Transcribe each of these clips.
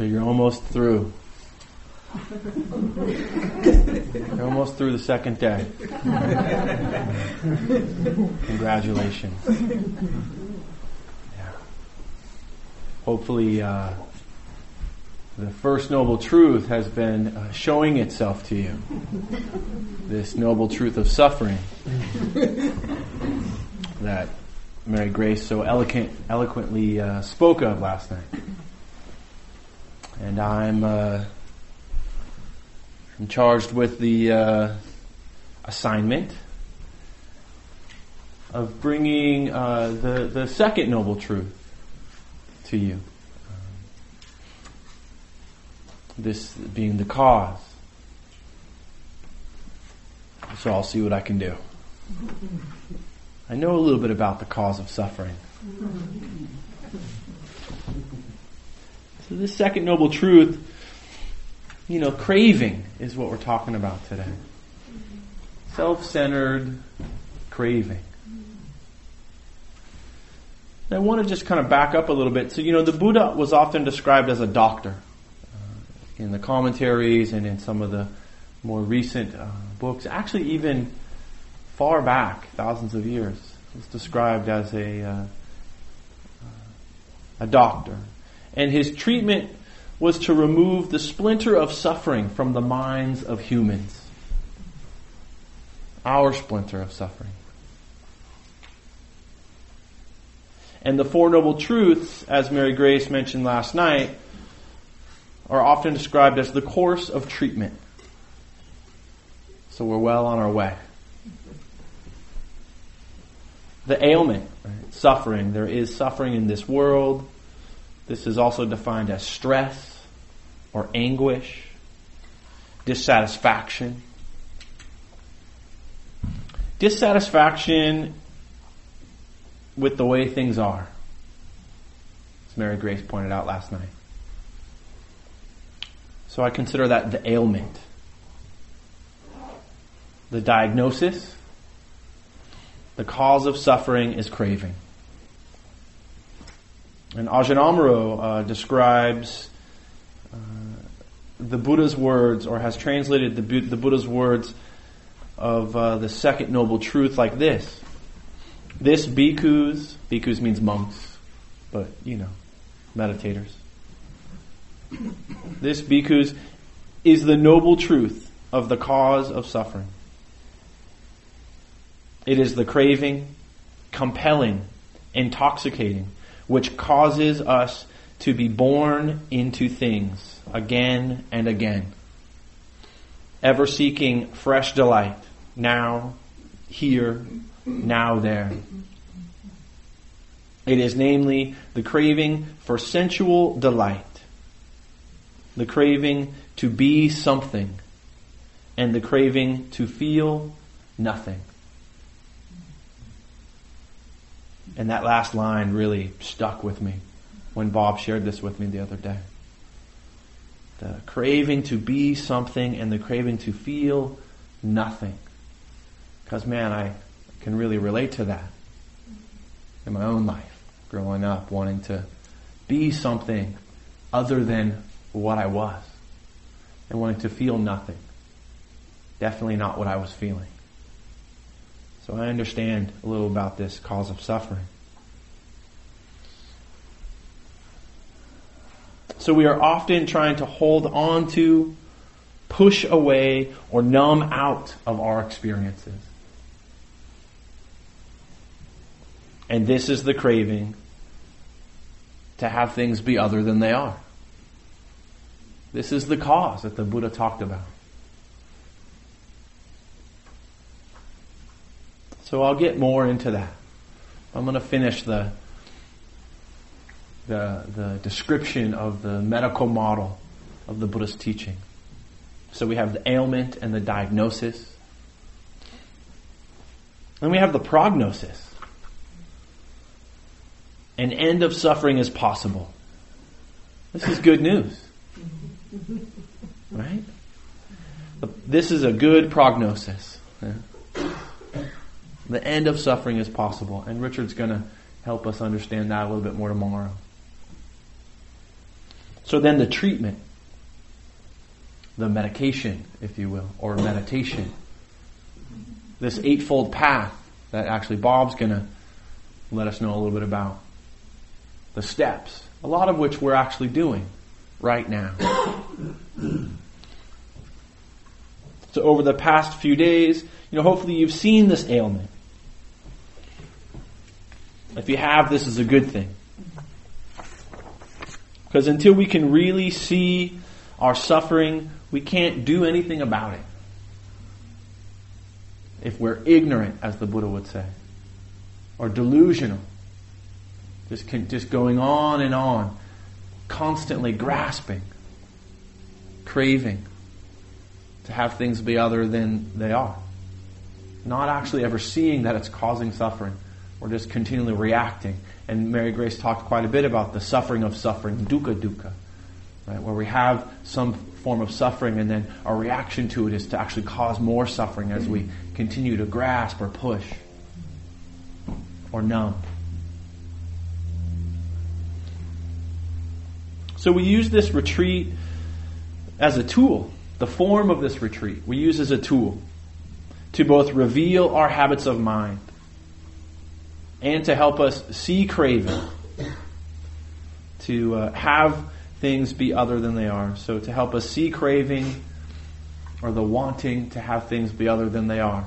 So you're almost through. You're almost through the second day. Congratulations. Yeah. Hopefully, uh, the first noble truth has been uh, showing itself to you. This noble truth of suffering that Mary Grace so eloquent, eloquently uh, spoke of last night. And I'm, uh, I'm charged with the uh, assignment of bringing uh, the, the second noble truth to you. this being the cause. So I'll see what I can do. I know a little bit about the cause of suffering. So this second noble truth, you know, craving is what we're talking about today. Self-centered craving. I want to just kind of back up a little bit. So, you know, the Buddha was often described as a doctor uh, in the commentaries and in some of the more recent uh, books. Actually, even far back, thousands of years, was described as a uh, a doctor, and his treatment was to remove the splinter of suffering from the minds of humans. Our splinter of suffering. And the Four Noble Truths, as Mary Grace mentioned last night, are often described as the course of treatment. So we're well on our way. The ailment, right? suffering. There is suffering in this world. This is also defined as stress or anguish, dissatisfaction. Dissatisfaction with the way things are, as Mary Grace pointed out last night. So I consider that the ailment. The diagnosis, the cause of suffering is craving. And Ajahn Amaro uh, describes uh, the Buddha's words, or has translated the, the Buddha's words of uh, the second noble truth like this. This bhikkhus, bhikkhus means monks, but you know, meditators. This bhikkhus is the noble truth of the cause of suffering. It is the craving, compelling, intoxicating, which causes us to be born into things again and again. Ever seeking fresh delight, now, here, now, there. It is namely the craving for sensual delight, the craving to be something, and the craving to feel nothing. And that last line really stuck with me when Bob shared this with me the other day. The craving to be something and the craving to feel nothing. Because man, I can really relate to that in my own life, growing up, wanting to be something other than what I was and wanting to feel nothing. Definitely not what I was feeling. So I understand a little about this cause of suffering. So we are often trying to hold on to, push away, or numb out of our experiences. And this is the craving to have things be other than they are. This is the cause that the Buddha talked about. So I'll get more into that. I'm going to finish the, the, the description of the medical model of the Buddhist teaching. So we have the ailment and the diagnosis. Then we have the prognosis. An end of suffering is possible. This is good news. Right? This is a good prognosis. The end of suffering is possible. And Richard's going to help us understand that a little bit more tomorrow. So then the treatment, the medication, if you will, or meditation, this eightfold path that actually Bob's going to let us know a little bit about. The steps, a lot of which we're actually doing right now. so over the past few days, you know, hopefully you've seen this ailment. If you have, this is a good thing. Because until we can really see our suffering, we can't do anything about it. If we're ignorant, as the Buddha would say, or delusional, just, just going on and on, constantly grasping, craving to have things be other than they are. Not actually ever seeing that it's causing suffering. We're just continually reacting. And Mary Grace talked quite a bit about the suffering of suffering, dukkha dukkha, right? Where we have some form of suffering and then our reaction to it is to actually cause more suffering as we continue to grasp or push or numb. So we use this retreat as a tool, the form of this retreat we use as a tool to both reveal our habits of mind and to help us see craving, to uh, have things be other than they are. So to help us see craving or the wanting to have things be other than they are.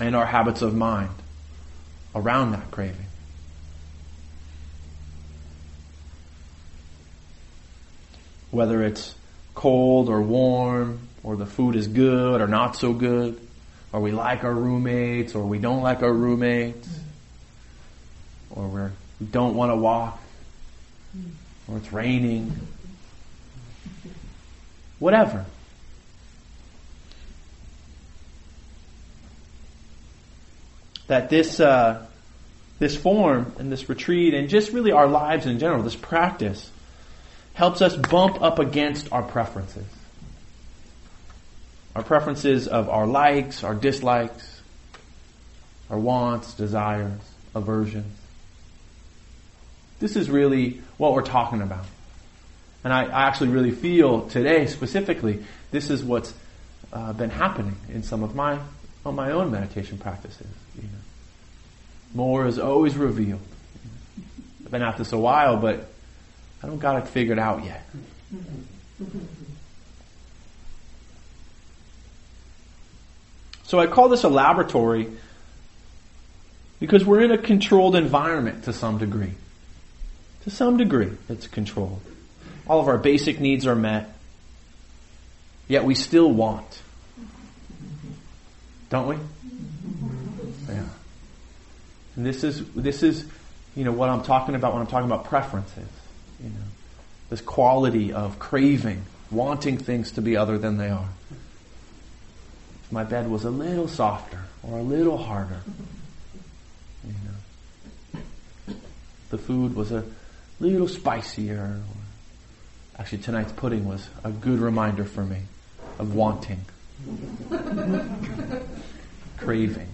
And our habits of mind around that craving. Whether it's cold or warm, or the food is good or not so good, or we like our roommates or we don't like our roommates, or we're, we don't want to walk, or it's raining, whatever. That this uh, this form and this retreat and just really our lives in general, this practice, helps us bump up against our preferences. Our preferences of our likes, our dislikes, our wants, desires, aversions. This is really what we're talking about. And I, I actually really feel today specifically, this is what's uh, been happening in some of my, on my own meditation practices. You know. More is always revealed. I've been at this a while, but I don't got it figured out yet. So I call this a laboratory because we're in a controlled environment to some degree. To some degree, it's controlled. All of our basic needs are met, yet we still want. Don't we? Yeah. And this is this is you know what I'm talking about when I'm talking about preferences. You know, this quality of craving, wanting things to be other than they are my bed was a little softer or a little harder. You know, the food was a little spicier. Actually, tonight's pudding was a good reminder for me of wanting, craving.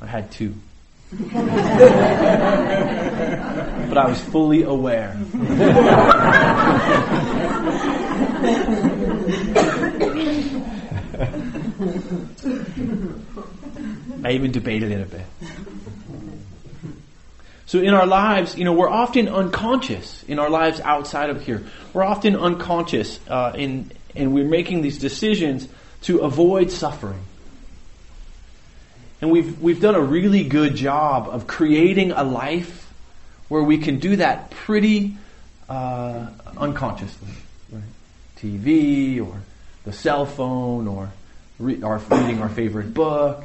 I had two. but I was fully aware. I even debated it a bit. So in our lives, you know, we're often unconscious in our lives outside of here. We're often unconscious uh, in, and we're making these decisions to avoid suffering. And we've, we've done a really good job of creating a life where we can do that pretty uh, unconsciously. Right? TV or the cell phone or re- our, reading our favorite book.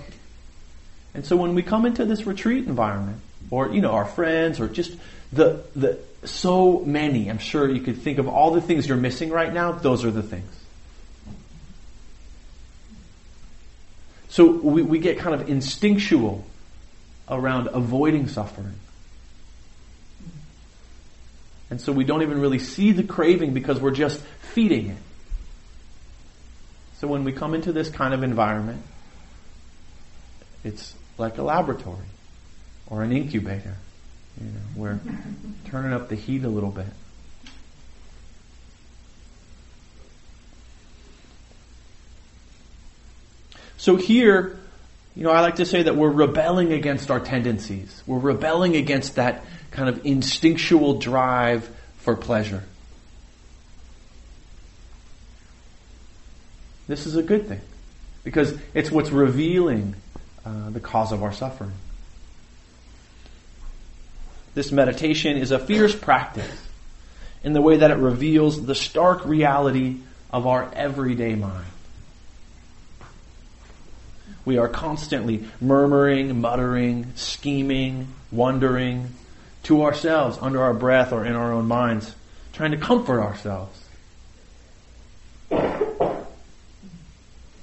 And so when we come into this retreat environment, or, you know, our friends, or just the, the, so many, I'm sure you could think of all the things you're missing right now, those are the things. So we, we get kind of instinctual around avoiding suffering. And so we don't even really see the craving because we're just feeding it. So when we come into this kind of environment, it's like a laboratory or an incubator. You know, we're turning up the heat a little bit. So here, you know, I like to say that we're rebelling against our tendencies. We're rebelling against that kind of instinctual drive for pleasure. This is a good thing because it's what's revealing uh, the cause of our suffering. This meditation is a fierce practice in the way that it reveals the stark reality of our everyday mind. We are constantly murmuring, muttering, scheming, wondering to ourselves under our breath or in our own minds, trying to comfort ourselves.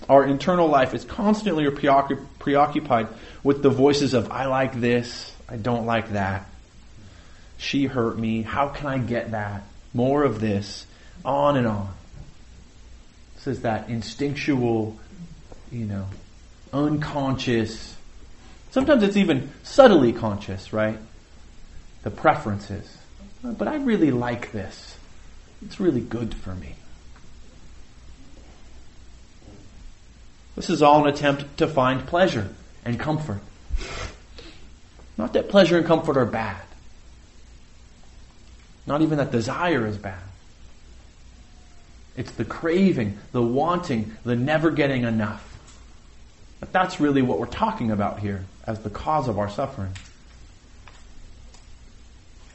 Our internal life is constantly preoccupied with the voices of, I like this, I don't like that. She hurt me, how can I get that? More of this, on and on. This is that instinctual, you know, unconscious, sometimes it's even subtly conscious, right? The preferences. Oh, but I really like this. It's really good for me. This is all an attempt to find pleasure and comfort. Not that pleasure and comfort are bad. Not even that desire is bad. It's the craving, the wanting, the never getting enough. But that's really what we're talking about here as the cause of our suffering.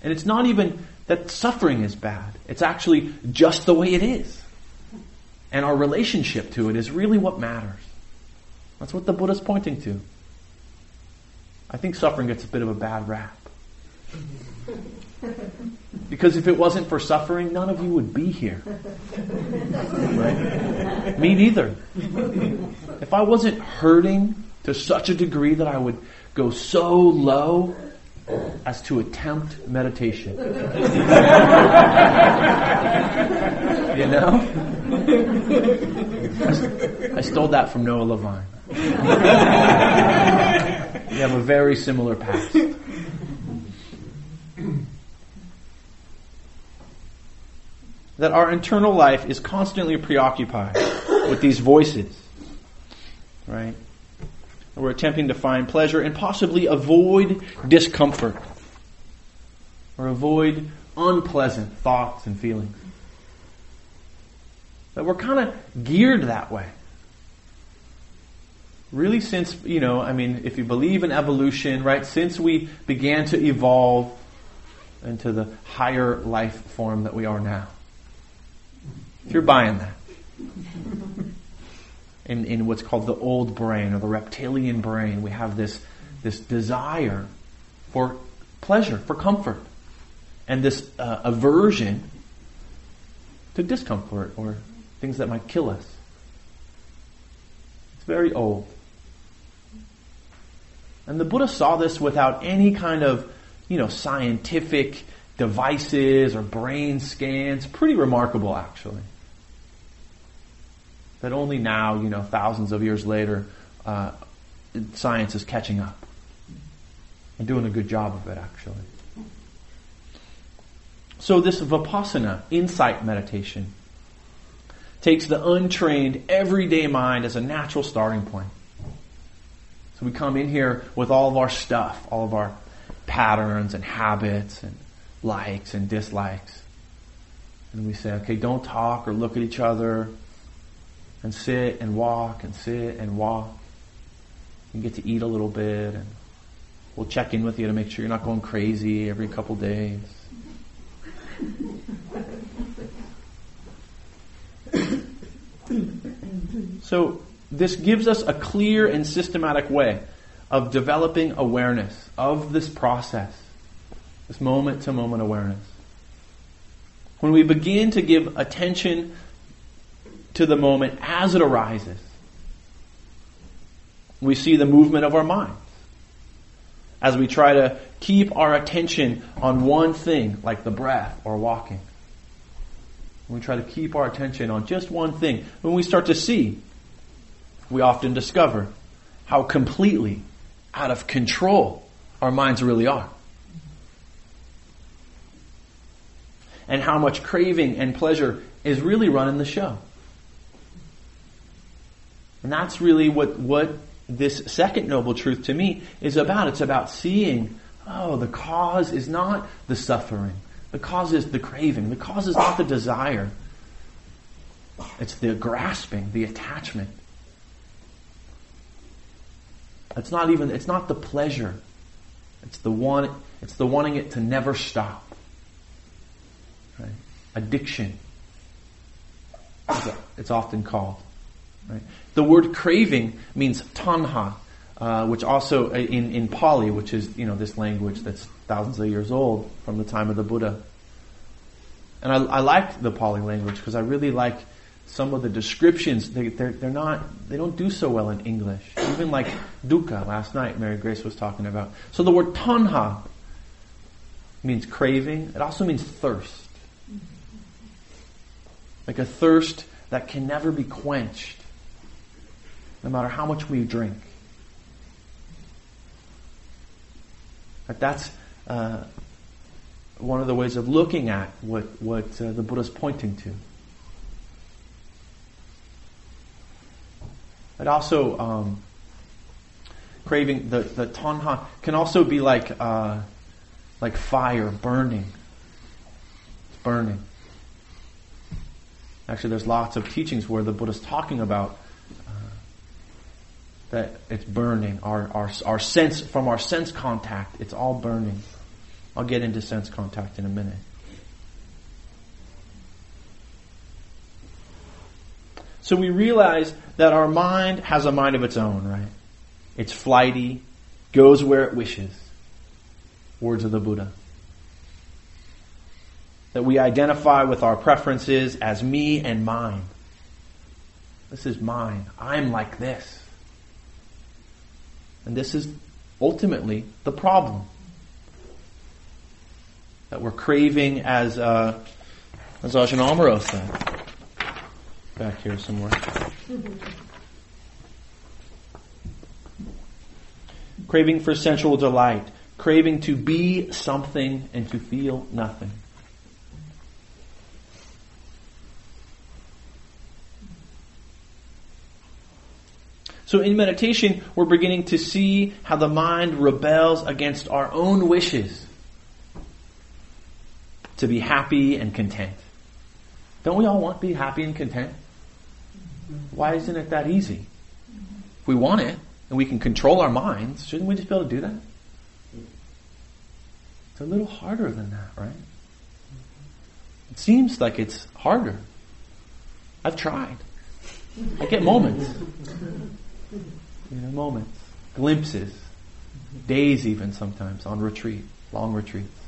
And it's not even that suffering is bad. It's actually just the way it is. And our relationship to it is really what matters. That's what the Buddha's pointing to. I think suffering gets a bit of a bad rap. Because if it wasn't for suffering, none of you would be here. Right? Me neither. If I wasn't hurting to such a degree that I would go so low as to attempt meditation. you know? I, I stole that from Noah Levine. We have a very similar past. that our internal life is constantly preoccupied with these voices, right? We're attempting to find pleasure and possibly avoid discomfort or avoid unpleasant thoughts and feelings. That we're kind of geared that way. Really, since, you know, I mean, if you believe in evolution, right, since we began to evolve into the higher life form that we are now. If you're buying that. In, in what's called the old brain or the reptilian brain, we have this, this desire for pleasure, for comfort, and this uh, aversion to discomfort or things that might kill us. It's very old. And the Buddha saw this without any kind of, you know, scientific devices or brain scans. Pretty remarkable, actually that only now, you know, thousands of years later, uh, science is catching up and doing a good job of it, actually. So this vipassana, insight meditation, takes the untrained, everyday mind as a natural starting point. We come in here with all of our stuff, all of our patterns and habits and likes and dislikes. And we say, okay, don't talk or look at each other and sit and walk and sit and walk. You get to eat a little bit and we'll check in with you to make sure you're not going crazy every couple days. so this gives us a clear and systematic way of developing awareness of this process, this moment to moment awareness. When we begin to give attention to the moment as it arises. We see the movement of our minds as we try to keep our attention on one thing, like the breath or walking. we try to keep our attention on just one thing, when we start to see, we often discover how completely out of control our minds really are. and how much craving and pleasure is really running the show. And that's really what, what this second noble truth to me is about. It's about seeing, oh, the cause is not the suffering. The cause is the craving. The cause is not the desire. It's the grasping, the attachment. It's not even, it's not the pleasure. It's the one, it's the wanting it to never stop. Right? Addiction. It's often called. Right? The word craving means tanha, uh, which also uh, in, in Pali, which is you know this language that's thousands of years old from the time of the Buddha. And I, I like the Pali language because I really like some of the descriptions. They, they're, they're not, they don't do so well in English. Even like dukkha last night, Mary Grace was talking about. So the word tanha means craving. It also means thirst. Like a thirst that can never be quenched no matter how much we drink. But that's uh, one of the ways of looking at what, what uh, the Buddha's pointing to. It also, um, craving, the, the tanha can also be like, uh, like fire burning. It's burning. Actually, there's lots of teachings where the Buddha's talking about that it's burning. Our, our, our sense, from our sense contact, it's all burning. I'll get into sense contact in a minute. So we realize that our mind has a mind of its own, right? It's flighty, goes where it wishes. Words of the Buddha. That we identify with our preferences as me and mine. This is mine. I'm like this. And this is ultimately the problem. That we're craving as, uh, as Ajahn Amaro said. Back here somewhere. craving for sensual delight. Craving to be something and to feel nothing. So in meditation, we're beginning to see how the mind rebels against our own wishes to be happy and content. Don't we all want to be happy and content? Why isn't it that easy? If we want it and we can control our minds, shouldn't we just be able to do that? It's a little harder than that, right? It seems like it's harder. I've tried. I get moments you know, moments, glimpses, days even sometimes on retreat, long retreats.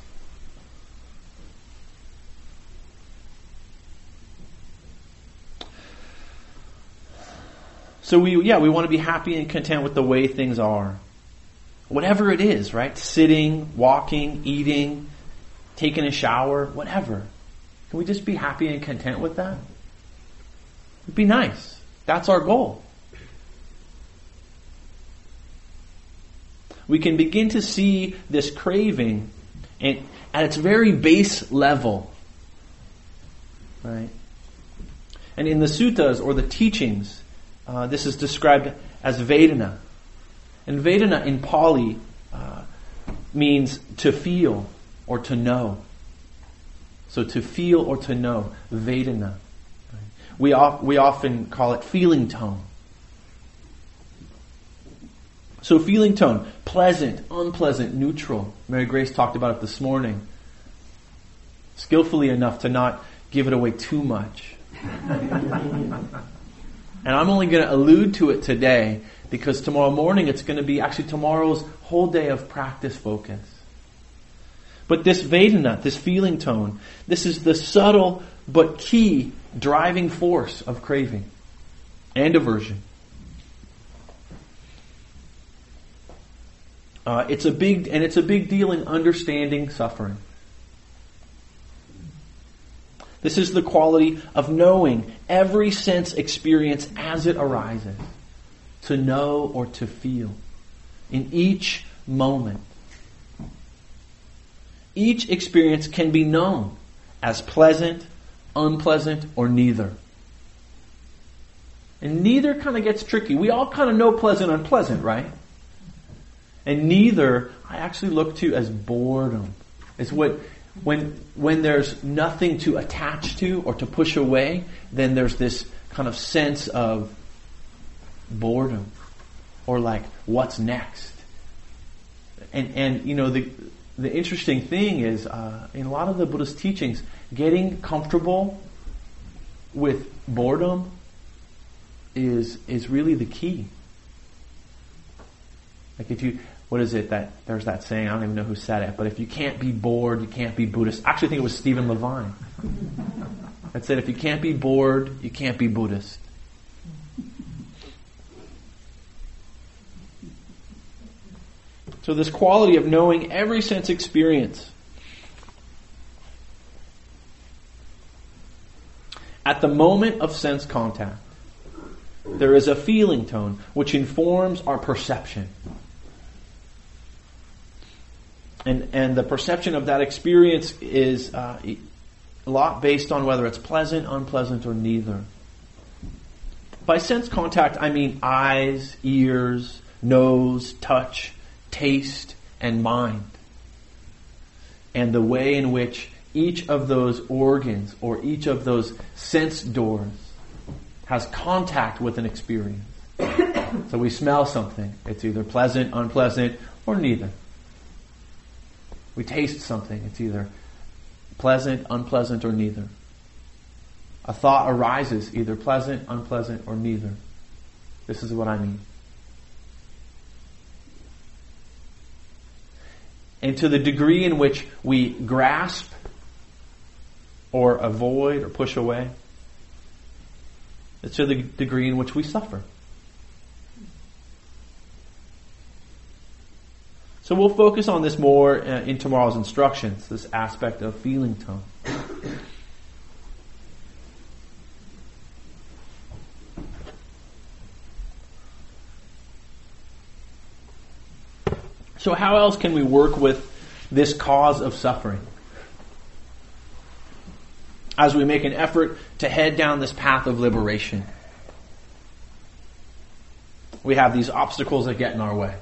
So we, yeah, we want to be happy and content with the way things are. Whatever it is, right? Sitting, walking, eating, taking a shower, whatever. Can we just be happy and content with that? It'd be nice. That's our goal. we can begin to see this craving and at its very base level. Right? And in the suttas or the teachings, uh, this is described as Vedana. And Vedana in Pali uh, means to feel or to know. So to feel or to know, Vedana. We, we often call it feeling tone. So feeling tone, pleasant, unpleasant, neutral. Mary Grace talked about it this morning. Skillfully enough to not give it away too much. and I'm only going to allude to it today because tomorrow morning it's going to be actually tomorrow's whole day of practice focus. But this Vedana, this feeling tone, this is the subtle but key driving force of craving and aversion. Uh, it's a big, and it's a big deal in understanding suffering. This is the quality of knowing every sense experience as it arises. To know or to feel. In each moment. Each experience can be known as pleasant, unpleasant, or neither. And neither kind of gets tricky. We all kind of know pleasant, unpleasant, right? And neither I actually look to as boredom. Is what when when there's nothing to attach to or to push away, then there's this kind of sense of boredom or like what's next. And and you know the the interesting thing is uh, in a lot of the Buddhist teachings, getting comfortable with boredom is is really the key. Like if you what is it that there's that saying, I don't even know who said it, but if you can't be bored, you can't be Buddhist. I Actually think it was Stephen Levine. that said if you can't be bored, you can't be Buddhist. So this quality of knowing every sense experience. At the moment of sense contact, there is a feeling tone which informs our perception. And, and the perception of that experience is uh, a lot based on whether it's pleasant, unpleasant, or neither. By sense contact, I mean eyes, ears, nose, touch, taste, and mind. And the way in which each of those organs or each of those sense doors has contact with an experience. so we smell something. It's either pleasant, unpleasant, or neither. We taste something. It's either pleasant, unpleasant, or neither. A thought arises, either pleasant, unpleasant, or neither. This is what I mean. and to the degree in which we grasp or avoid or push away, it's to the degree in which we suffer. So we'll focus on this more uh, in tomorrow's instructions, this aspect of feeling tone. So how else can we work with this cause of suffering? As we make an effort to head down this path of liberation. We have these obstacles that get in our way.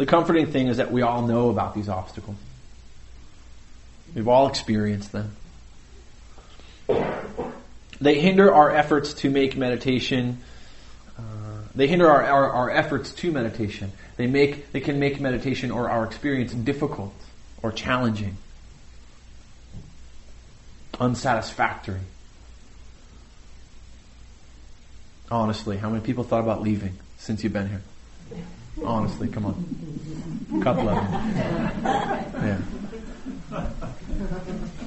The comforting thing is that we all know about these obstacles. We've all experienced them. They hinder our efforts to make meditation. Uh, they hinder our, our, our efforts to meditation. They make they can make meditation or our experience difficult or challenging, unsatisfactory. Honestly, how many people thought about leaving since you've been here? Honestly, come on. A couple of them. Yeah.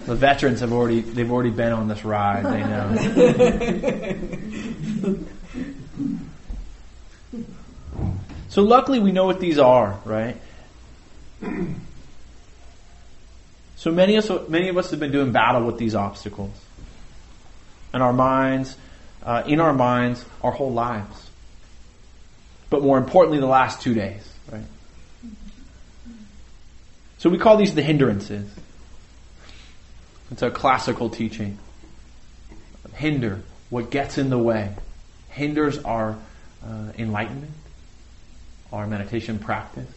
The veterans have already they've already been on this ride. They know. so luckily we know what these are, right? So many of us, many of us have been doing battle with these obstacles, in our minds, uh, in our minds, our whole lives. But more importantly, the last two days, right? So we call these the hindrances. It's a classical teaching. Hinder, what gets in the way, hinders our uh, enlightenment, our meditation practice.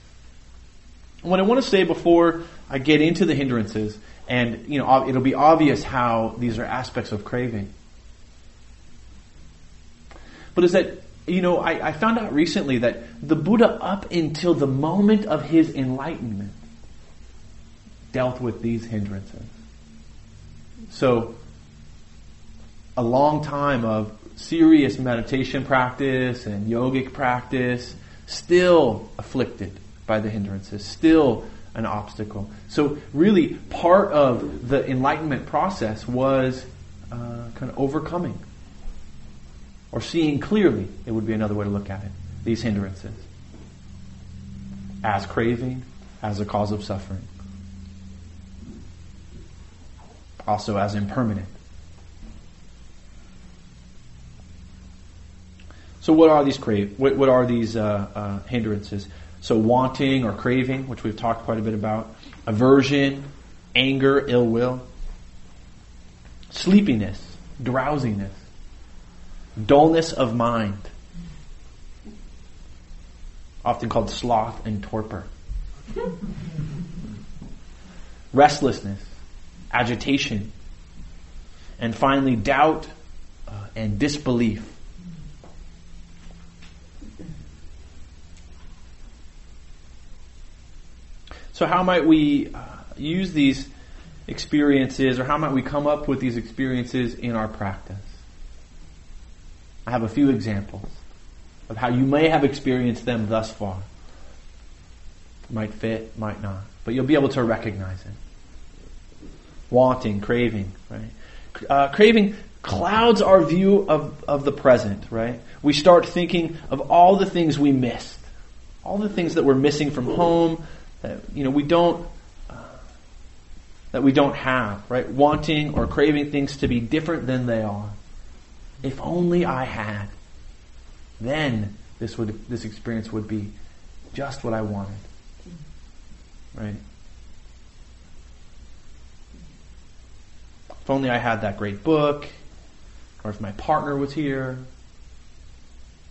What I want to say before I get into the hindrances, and you know, it'll be obvious how these are aspects of craving. But is that you know, I, I found out recently that the Buddha, up until the moment of his enlightenment, dealt with these hindrances. So, a long time of serious meditation practice and yogic practice, still afflicted by the hindrances, still an obstacle. So, really, part of the enlightenment process was uh, kind of overcoming or seeing clearly, it would be another way to look at it, these hindrances as craving, as a cause of suffering. also as impermanent. So what are these crave? What, what are these uh, uh, hindrances? So wanting or craving, which we've talked quite a bit about. Aversion, anger, ill will. Sleepiness, drowsiness. Dullness of mind. Often called sloth and torpor. Restlessness, agitation. And finally, doubt uh, and disbelief. So, how might we uh, use these experiences, or how might we come up with these experiences in our practice? I have a few examples of how you may have experienced them thus far. Might fit, might not, but you'll be able to recognize it. Wanting, craving, right? Uh, craving clouds our view of, of the present, right? We start thinking of all the things we missed, all the things that we're missing from home, that you know we don't uh, that we don't have, right? Wanting or craving things to be different than they are. If only I had, then this would this experience would be just what I wanted, right? If only I had that great book, or if my partner was here,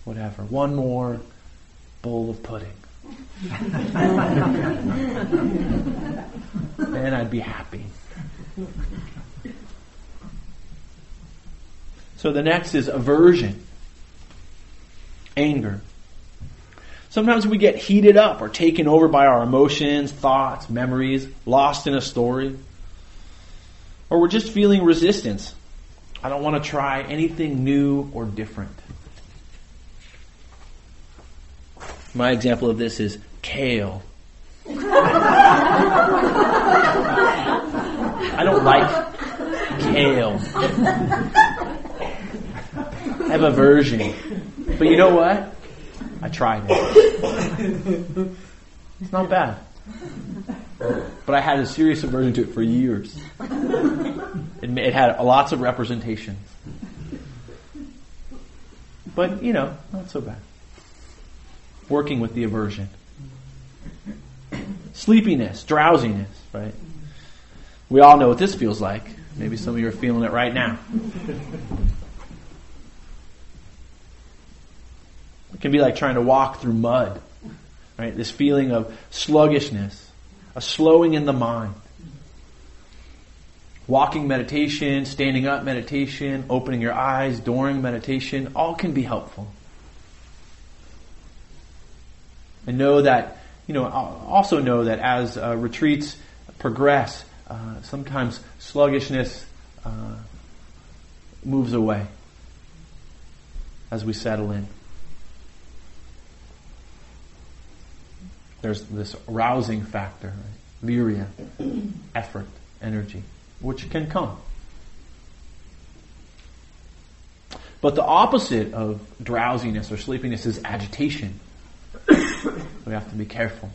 whatever. One more bowl of pudding. then I'd be happy. So the next is aversion, anger. Sometimes we get heated up or taken over by our emotions, thoughts, memories, lost in a story. Or we're just feeling resistance. I don't want to try anything new or different. My example of this is kale. I don't like kale. Have aversion. But you know what? I tried it. It's not bad. But I had a serious aversion to it for years. It, it had lots of representations. But, you know, not so bad working with the aversion. Sleepiness, drowsiness, right? We all know what this feels like. Maybe some of you are feeling it right now. It can be like trying to walk through mud, right? This feeling of sluggishness, a slowing in the mind. Walking meditation, standing up meditation, opening your eyes during meditation, all can be helpful. And know that, you know, also know that as uh, retreats progress, uh, sometimes sluggishness uh, moves away as we settle in. There's this rousing factor, right? effort, energy, which can come. But the opposite of drowsiness or sleepiness is agitation. We have to be careful.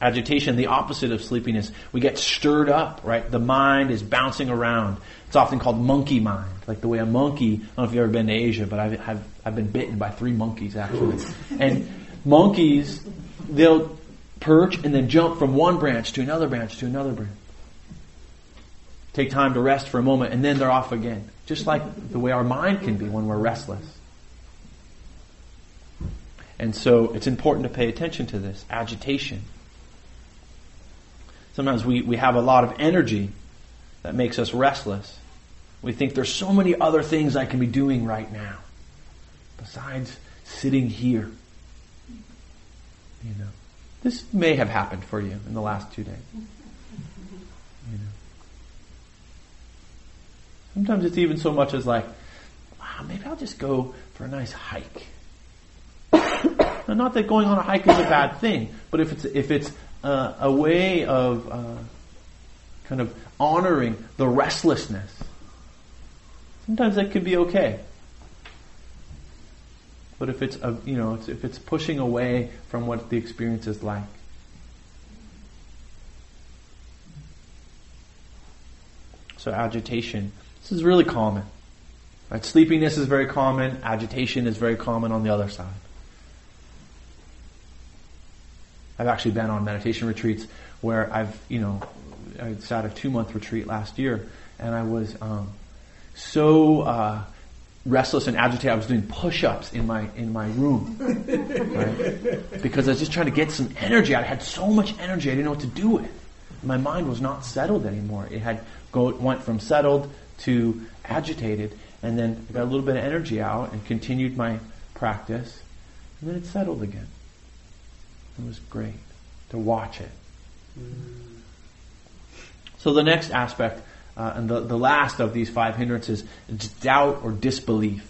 Agitation, the opposite of sleepiness. We get stirred up, right? The mind is bouncing around. It's often called monkey mind, like the way a monkey, I don't know if you've ever been to Asia, but I've, I've, I've been bitten by three monkeys actually. And monkeys, they'll perch and then jump from one branch to another branch to another branch. Take time to rest for a moment and then they're off again. Just like the way our mind can be when we're restless. And so it's important to pay attention to this agitation. Sometimes we, we have a lot of energy that makes us restless. We think there's so many other things I can be doing right now besides sitting here. You know, this may have happened for you in the last two days. You know. Sometimes it's even so much as like, wow, maybe I'll just go for a nice hike. Now, not that going on a hike is a bad thing, but if it's if it's uh, a way of uh, kind of honoring the restlessness, sometimes that could be okay. But if it's a, you know if it's pushing away from what the experience is like, so agitation. This is really common. Right? Sleepiness is very common. Agitation is very common on the other side. I've actually been on meditation retreats where I've, you know, I sat a two month retreat last year and I was um, so uh, restless and agitated. I was doing push-ups in my in my room, right? Because I was just trying to get some energy. I had so much energy, I didn't know what to do with. My mind was not settled anymore. It had go went from settled to agitated, and then I got a little bit of energy out and continued my practice, and then it settled again. It was great to watch it. Mm. So the next aspect, uh, and the, the last of these five hindrances, is doubt or disbelief.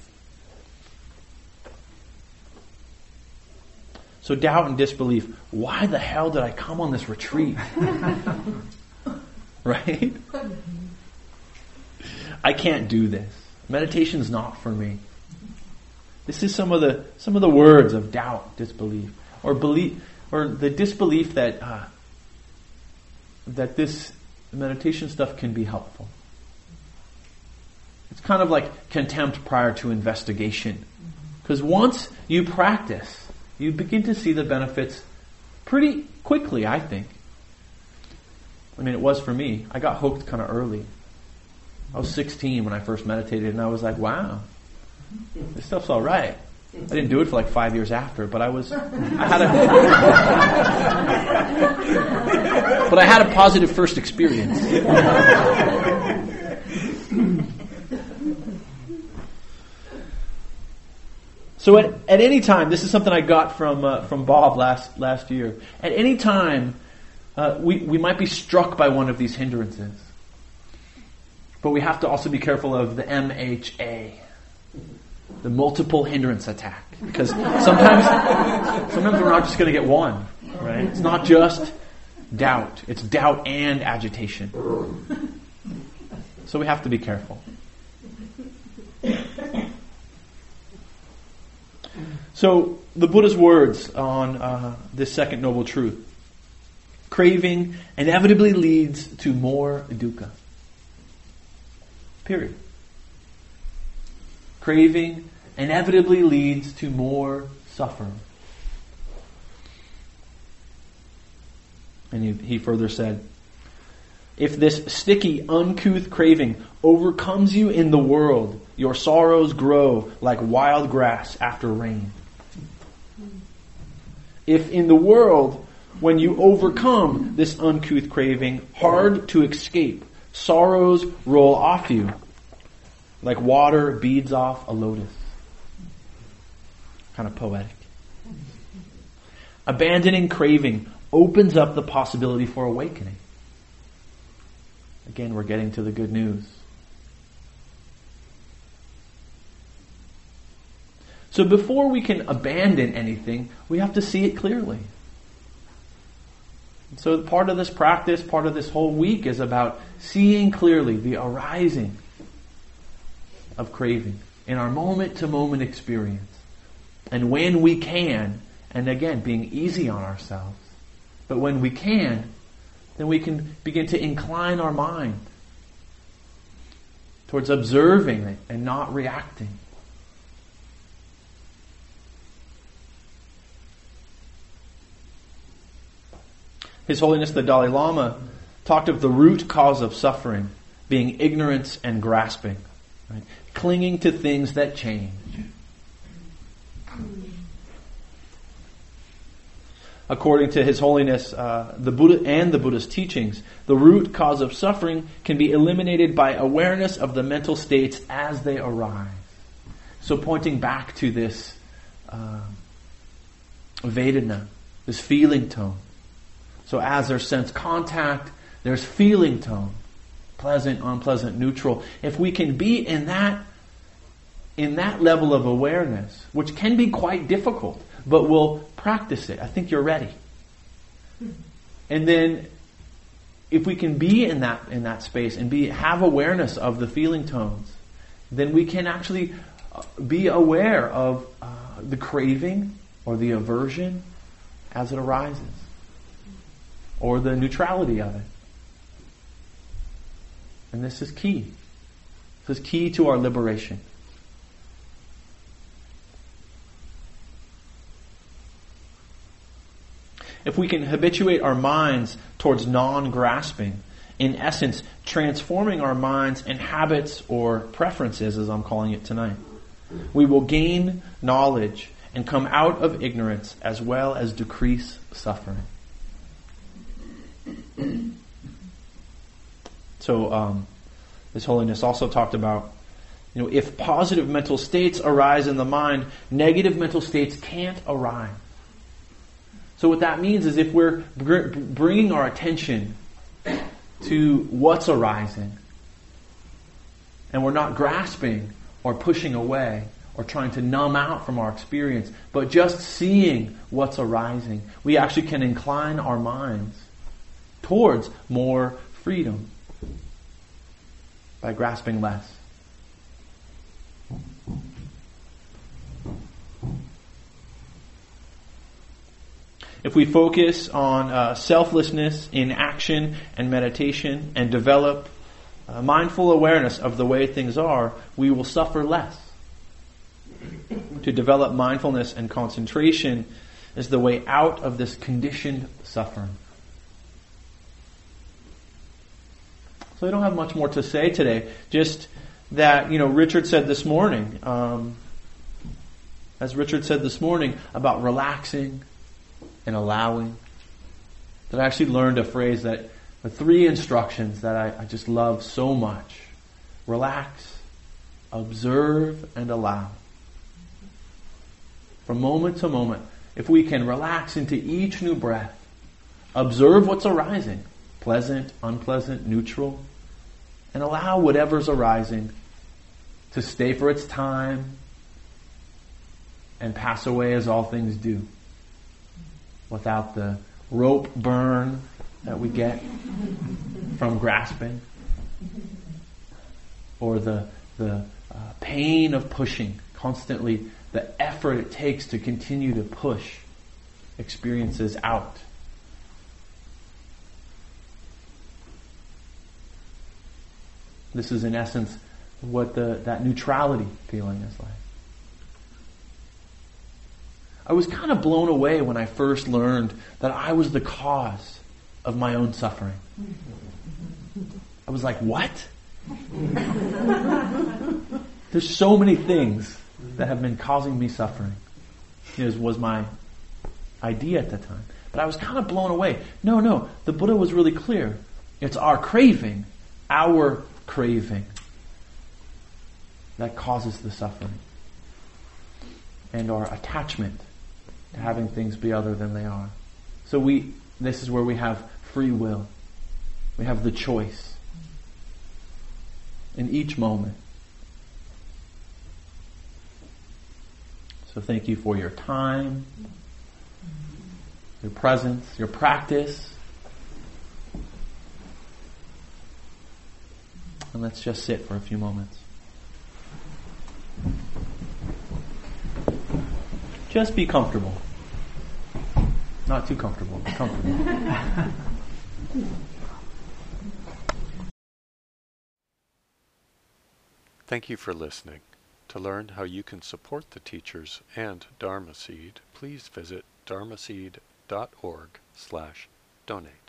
So doubt and disbelief. Why the hell did I come on this retreat? right? I can't do this. Meditation's not for me. This is some of the some of the words of doubt, disbelief, or belief, or the disbelief that uh, that this meditation stuff can be helpful. It's kind of like contempt prior to investigation, because once you practice, you begin to see the benefits pretty quickly. I think. I mean, it was for me. I got hooked kind of early. I was 16 when I first meditated, and I was like, wow, this stuff's all right. I didn't do it for like five years after, but I was, I had a, but I had a positive first experience. so at, at any time, this is something I got from uh, from Bob last last year. At any time, uh, we we might be struck by one of these hindrances. But we have to also be careful of the MHA, the multiple hindrance attack, because sometimes, sometimes we're not just going to get one, right? It's not just doubt; it's doubt and agitation. So we have to be careful. So the Buddha's words on uh, this second noble truth: craving inevitably leads to more dukkha. Period. Craving inevitably leads to more suffering. And he, he further said, if this sticky, uncouth craving overcomes you in the world, your sorrows grow like wild grass after rain. If in the world, when you overcome this uncouth craving, hard to escape, Sorrows roll off you like water beads off a lotus. Kind of poetic. Abandoning craving opens up the possibility for awakening. Again, we're getting to the good news. So before we can abandon anything, we have to see it clearly. So part of this practice, part of this whole week is about seeing clearly the arising of craving in our moment to moment experience. And when we can, and again, being easy on ourselves, but when we can, then we can begin to incline our mind towards observing and not reacting. His Holiness the Dalai Lama talked of the root cause of suffering being ignorance and grasping, right? clinging to things that change. According to His Holiness, uh, the Buddha and the Buddha's teachings, the root cause of suffering can be eliminated by awareness of the mental states as they arise. So, pointing back to this uh, Vedana, this feeling tone. So as there's sense contact, there's feeling tone. Pleasant, unpleasant, neutral. If we can be in that, in that level of awareness, which can be quite difficult, but we'll practice it. I think you're ready. And then if we can be in that in that space and be have awareness of the feeling tones, then we can actually uh, be aware of uh, the craving or the aversion as it arises or the neutrality of it. And this is key. This is key to our liberation. If we can habituate our minds towards non-grasping, in essence, transforming our minds and habits or preferences, as I'm calling it tonight, we will gain knowledge and come out of ignorance as well as decrease suffering. So, um, His Holiness also talked about, you know, if positive mental states arise in the mind, negative mental states can't arise. So what that means is if we're br- bringing our attention to what's arising, and we're not grasping or pushing away or trying to numb out from our experience, but just seeing what's arising, we actually can incline our minds towards more freedom by grasping less. If we focus on uh, selflessness in action and meditation and develop uh, mindful awareness of the way things are, we will suffer less. to develop mindfulness and concentration is the way out of this conditioned suffering. So I don't have much more to say today. Just that, you know, Richard said this morning, um, as Richard said this morning, about relaxing and allowing. That I actually learned a phrase that, the three instructions that I, I just love so much. Relax, observe, and allow. From moment to moment, if we can relax into each new breath, observe what's arising, pleasant, unpleasant, neutral, and allow whatever's arising to stay for its time and pass away as all things do without the rope burn that we get from grasping or the, the uh, pain of pushing constantly the effort it takes to continue to push experiences out This is in essence what the, that neutrality feeling is like. I was kind of blown away when I first learned that I was the cause of my own suffering. I was like, what? There's so many things that have been causing me suffering. It was my idea at the time. But I was kind of blown away. No, no, the Buddha was really clear. It's our craving, our craving that causes the suffering. And our attachment to having things be other than they are. So we, this is where we have free will. We have the choice in each moment. So thank you for your time, your presence, your practice. And let's just sit for a few moments. Just be comfortable. Not too comfortable, but comfortable. Thank you for listening. To learn how you can support the teachers and Dharma Seed, please visit dharmaseed.org slash donate.